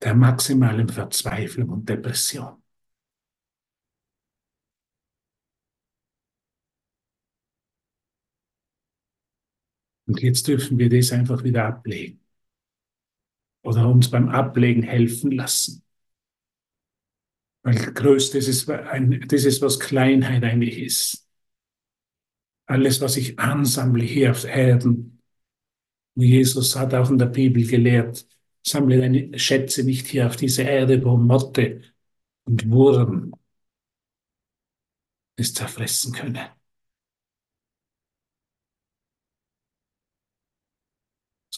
der maximalen Verzweiflung und Depression. Und jetzt dürfen wir das einfach wieder ablegen. Oder uns beim Ablegen helfen lassen. Weil größte, das ist, ein, das ist, was Kleinheit eigentlich ist. Alles, was ich ansammle hier auf Erden. Wie Jesus hat auch in der Bibel gelehrt, sammle deine Schätze nicht hier auf dieser Erde, wo Motte und Wurm es zerfressen können.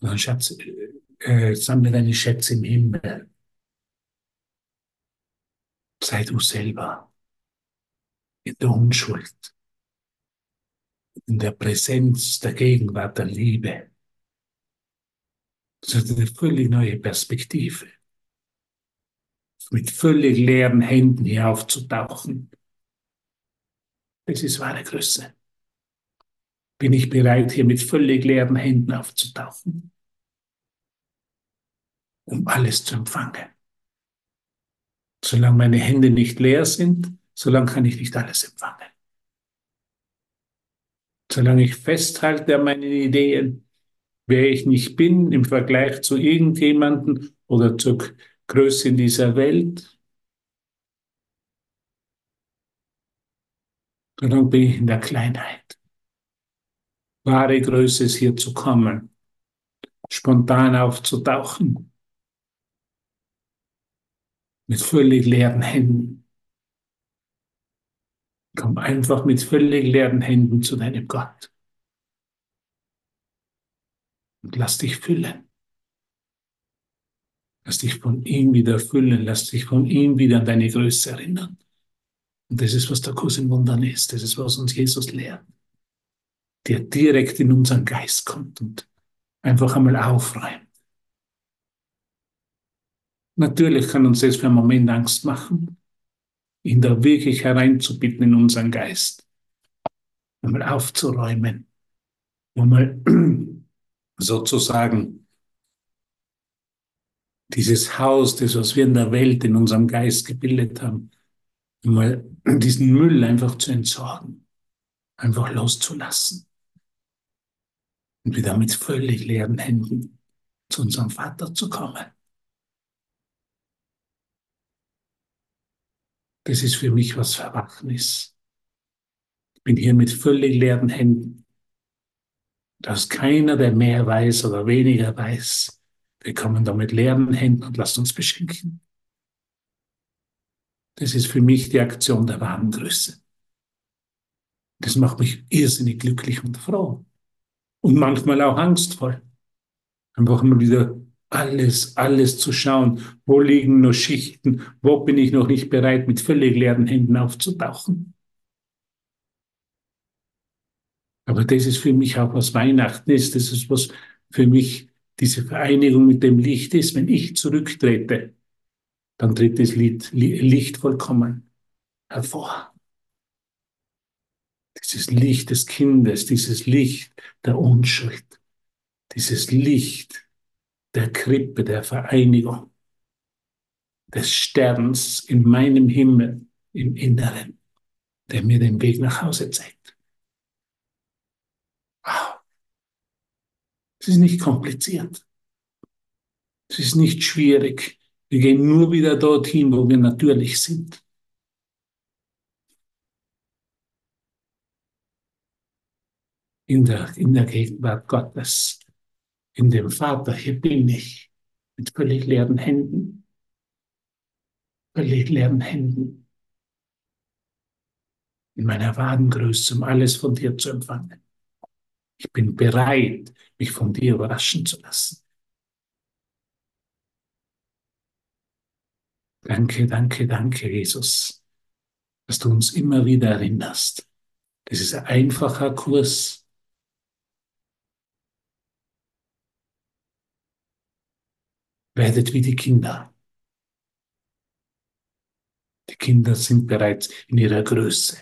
Sondern Schatz, äh, sammle deine Schätze im Himmel. Sei du selber in der Unschuld, in der Präsenz der Gegenwart der Liebe. Das ist eine völlig neue Perspektive. Mit völlig leeren Händen hier aufzutauchen. Das ist wahre Größe. Bin ich bereit, hier mit völlig leeren Händen aufzutauchen? um alles zu empfangen. Solange meine Hände nicht leer sind, solange kann ich nicht alles empfangen. Solange ich festhalte an meinen Ideen, wer ich nicht bin im Vergleich zu irgendjemandem oder zur Größe in dieser Welt, sondern bin ich in der Kleinheit. Wahre Größe ist hier zu kommen, spontan aufzutauchen, mit völlig leeren Händen. Komm einfach mit völlig leeren Händen zu deinem Gott und lass dich füllen. Lass dich von ihm wieder füllen, lass dich von ihm wieder an deine Größe erinnern. Und das ist, was der Kurs in Wundern ist, das ist, was uns Jesus lehrt, der direkt in unseren Geist kommt und einfach einmal aufräumt. Natürlich kann uns das für einen Moment Angst machen, ihn da wirklich hereinzubitten in unseren Geist, einmal aufzuräumen, einmal sozusagen dieses Haus, das, was wir in der Welt, in unserem Geist gebildet haben, mal diesen Müll einfach zu entsorgen, einfach loszulassen und wieder mit völlig leeren Händen zu unserem Vater zu kommen. Das ist für mich was Verwachnis. Ich bin hier mit völlig leeren Händen dass keiner, der mehr weiß oder weniger weiß, wir kommen da mit leeren Händen und lasst uns beschenken. Das ist für mich die Aktion der wahren Größe. Das macht mich irrsinnig glücklich und froh. Und manchmal auch angstvoll. Einfach mal wieder alles, alles zu schauen. Wo liegen noch Schichten? Wo bin ich noch nicht bereit, mit völlig leeren Händen aufzutauchen? Aber das ist für mich auch, was Weihnachten ist. Das ist, was für mich diese Vereinigung mit dem Licht ist. Wenn ich zurücktrete, dann tritt das Licht, Licht vollkommen hervor. Dieses Licht des Kindes, dieses Licht der Unschuld, dieses Licht der Krippe, der Vereinigung, des Sterns in meinem Himmel, im Inneren, der mir den Weg nach Hause zeigt. Es ist nicht kompliziert. Es ist nicht schwierig. Wir gehen nur wieder dorthin, wo wir natürlich sind. In der, in der Gegenwart Gottes, in dem Vater, hier bin ich, mit völlig leeren Händen. Völlig leeren Händen. In meiner Wadengröße, um alles von dir zu empfangen. Ich bin bereit, mich von dir überraschen zu lassen. Danke, danke, danke, Jesus, dass du uns immer wieder erinnerst. Das ist ein einfacher Kurs. Werdet wie die Kinder. Die Kinder sind bereits in ihrer Größe.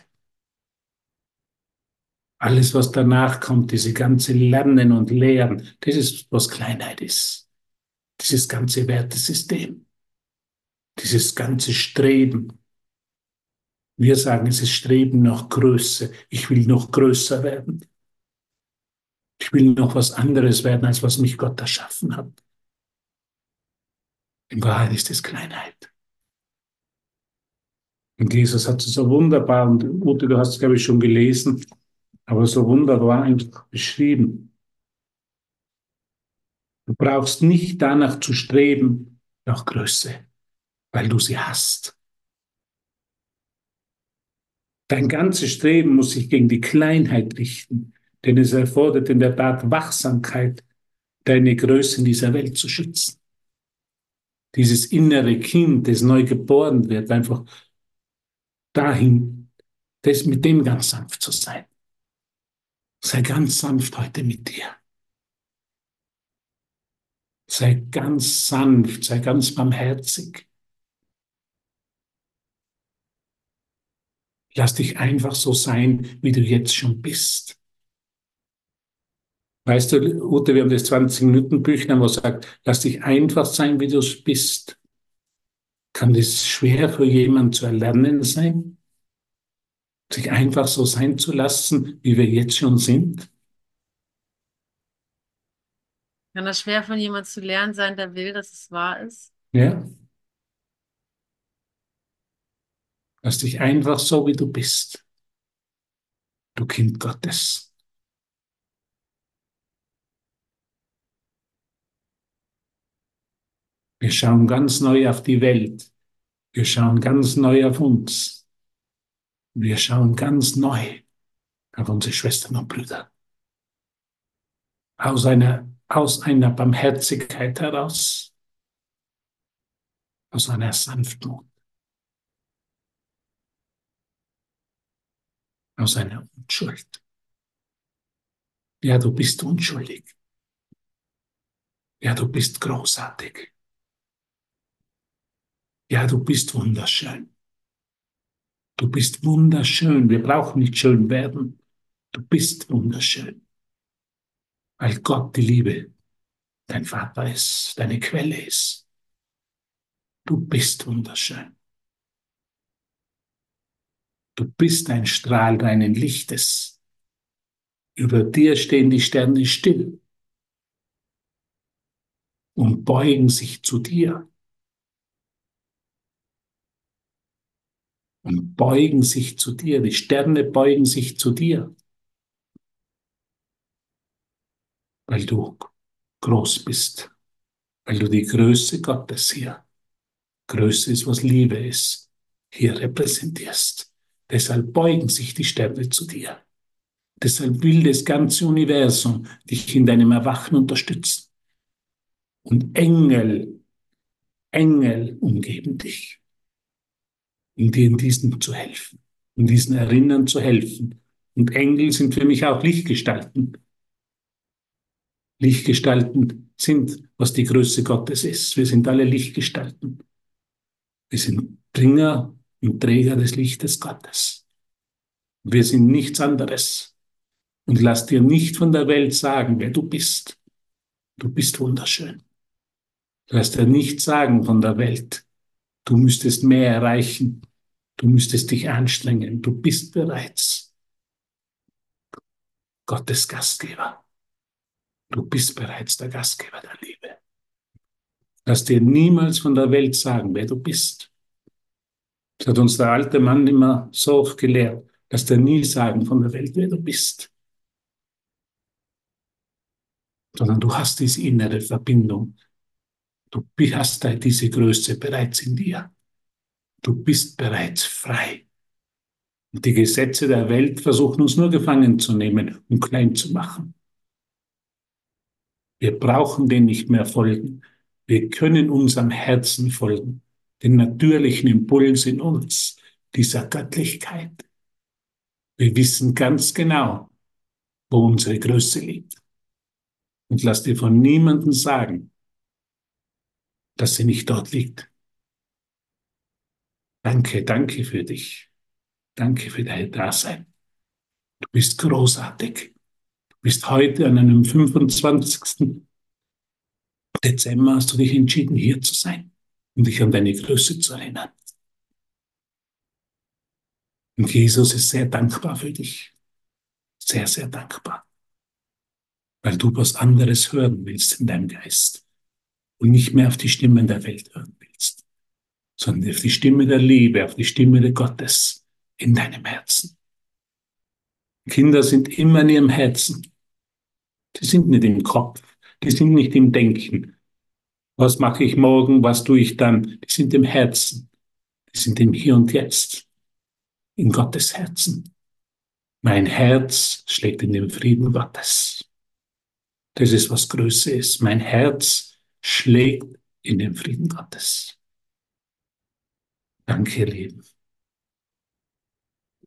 Alles, was danach kommt, diese ganze Lernen und Lehren, das ist, was Kleinheit ist. Dieses ganze Wertesystem. Dieses ganze Streben. Wir sagen, es ist Streben nach Größe. Ich will noch größer werden. Ich will noch was anderes werden, als was mich Gott erschaffen hat. In Wahrheit ist es Kleinheit. Und Jesus hat es so wunderbar, und Ute, du hast es, glaube ich, schon gelesen, aber so wunderbar einfach beschrieben. Du brauchst nicht danach zu streben nach Größe, weil du sie hast. Dein ganzes Streben muss sich gegen die Kleinheit richten, denn es erfordert in der Tat Wachsamkeit, deine Größe in dieser Welt zu schützen. Dieses innere Kind, das neu geboren wird, einfach dahin, das mit dem ganz sanft zu sein. Sei ganz sanft heute mit dir. Sei ganz sanft, sei ganz barmherzig. Lass dich einfach so sein, wie du jetzt schon bist. Weißt du, Ute, wir haben das 20-Minuten-Büchlein, wo sagt, lass dich einfach sein, wie du bist. Kann das schwer für jemanden zu erlernen sein? sich einfach so sein zu lassen, wie wir jetzt schon sind? Kann das schwer von jemand zu lernen sein, der will, dass es wahr ist? Ja? Lass dich einfach so, wie du bist. Du Kind Gottes. Wir schauen ganz neu auf die Welt. Wir schauen ganz neu auf uns. Wir schauen ganz neu auf unsere Schwestern und Brüder. Aus einer, aus einer Barmherzigkeit heraus, aus einer Sanftmut, aus einer Unschuld. Ja, du bist unschuldig. Ja, du bist großartig. Ja, du bist wunderschön. Du bist wunderschön. Wir brauchen nicht schön werden. Du bist wunderschön. Weil Gott die Liebe dein Vater ist, deine Quelle ist. Du bist wunderschön. Du bist ein Strahl reinen Lichtes. Über dir stehen die Sterne still und beugen sich zu dir. Und beugen sich zu dir. Die Sterne beugen sich zu dir, weil du groß bist, weil du die Größe Gottes hier, Größe ist, was Liebe ist, hier repräsentierst. Deshalb beugen sich die Sterne zu dir. Deshalb will das ganze Universum dich in deinem Erwachen unterstützen. Und Engel, Engel umgeben dich in diesen zu helfen, in diesen Erinnern zu helfen. Und Engel sind für mich auch Lichtgestalten. Lichtgestalten sind, was die Größe Gottes ist. Wir sind alle Lichtgestalten. Wir sind Bringer und Träger des Lichtes Gottes. Wir sind nichts anderes. Und lass dir nicht von der Welt sagen, wer du bist. Du bist wunderschön. Lass dir nicht sagen von der Welt, du müsstest mehr erreichen. Du müsstest dich anstrengen. Du bist bereits Gottes Gastgeber. Du bist bereits der Gastgeber der Liebe. Lass dir niemals von der Welt sagen, wer du bist. Das hat uns der alte Mann immer so oft gelehrt. Lass dir nie sagen von der Welt, wer du bist. Sondern du hast diese innere Verbindung. Du hast diese Größe bereits in dir. Du bist bereits frei. Und die Gesetze der Welt versuchen uns nur gefangen zu nehmen und klein zu machen. Wir brauchen denen nicht mehr folgen. Wir können unserem Herzen folgen, den natürlichen Impuls in uns, dieser Göttlichkeit. Wir wissen ganz genau, wo unsere Größe liegt. Und lass dir von niemandem sagen, dass sie nicht dort liegt. Danke, danke für dich. Danke für dein Dasein. Du bist großartig. Du bist heute an einem 25. Dezember hast du dich entschieden, hier zu sein und dich an deine Größe zu erinnern. Und Jesus ist sehr dankbar für dich. Sehr, sehr dankbar. Weil du was anderes hören willst in deinem Geist und nicht mehr auf die Stimmen der Welt hören sondern auf die Stimme der Liebe, auf die Stimme der Gottes in deinem Herzen. Kinder sind immer in ihrem Herzen. Die sind nicht im Kopf, die sind nicht im Denken. Was mache ich morgen, was tue ich dann? Die sind im Herzen. Die sind im Hier und Jetzt, in Gottes Herzen. Mein Herz schlägt in den Frieden Gottes. Das ist, was Größe ist. Mein Herz schlägt in den Frieden Gottes. Danke, ihr Lieben.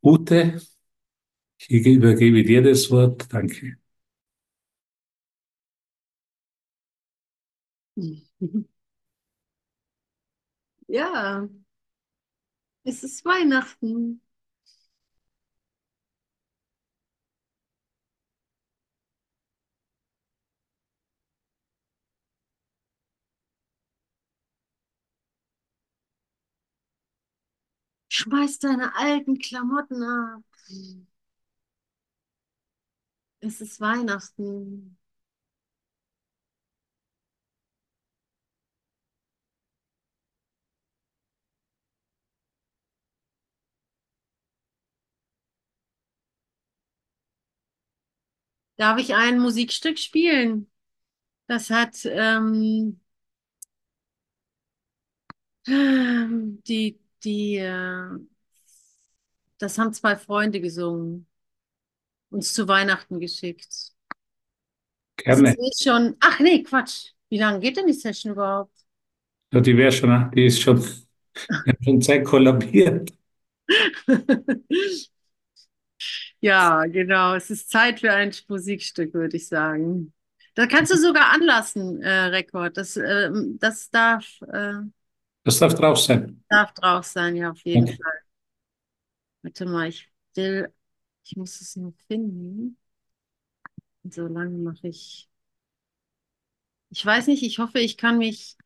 Ute, ich übergebe dir das Wort. Danke. Ja, es ist Weihnachten. Schmeiß deine alten Klamotten ab. Es ist Weihnachten. Darf ich ein Musikstück spielen? Das hat ähm, die die, äh, das haben zwei Freunde gesungen, uns zu Weihnachten geschickt. Das ist Gerne. jetzt schon, ach nee, Quatsch. Wie lange geht denn die Session überhaupt? Ja, die wäre schon, die ist schon, schon Zeit kollabiert. Ja, genau. Es ist Zeit für ein Musikstück, würde ich sagen. Da kannst du sogar anlassen, äh, Rekord. Das, ähm, das darf, äh, Das darf drauf sein. darf drauf sein, ja, auf jeden Okay. Fall. Warte mal, ich will, ich muss es nur finden. So lange mache ich. Ich weiß nicht, ich hoffe, ich kann mich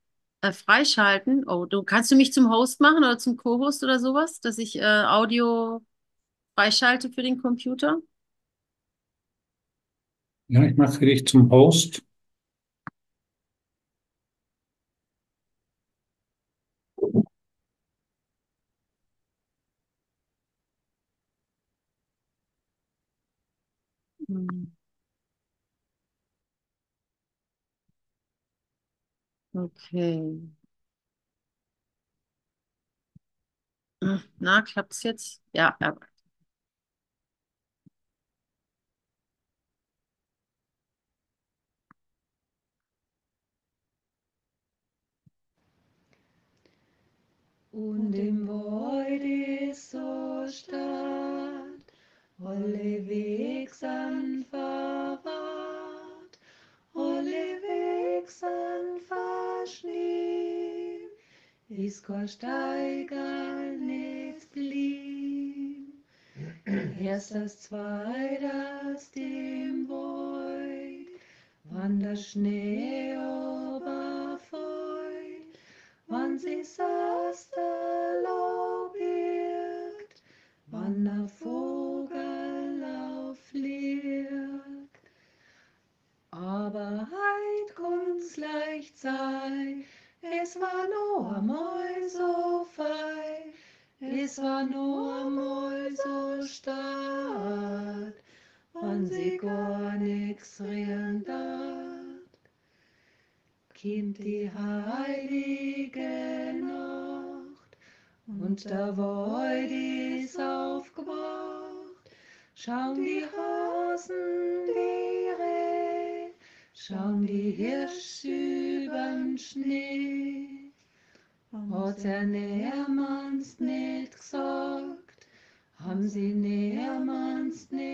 äh, freischalten. Oh, du kannst du mich zum Host machen oder zum Co-Host oder sowas, dass ich äh, Audio freischalte für den Computer? Ja, ich mache dich zum Host. Hm, Okay. Hm, Na, klappt's jetzt? Ja, ja. Und im Wald ist so statt, kein Steiger nicht blieb. Erst das Zweite aus dem Wald, wann Hirsche übern Schnee. Hat er niemals nicht gesagt, haben sie niemals nicht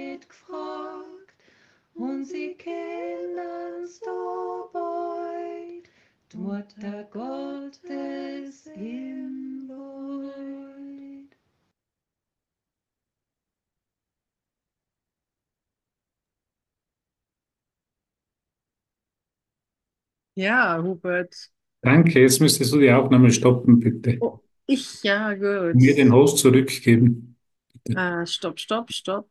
Ja, Hubert. Danke, jetzt müsstest du die Aufnahme stoppen, bitte. Oh, ich, ja, gut. Mir den Host zurückgeben. Äh, stopp, stopp, stopp.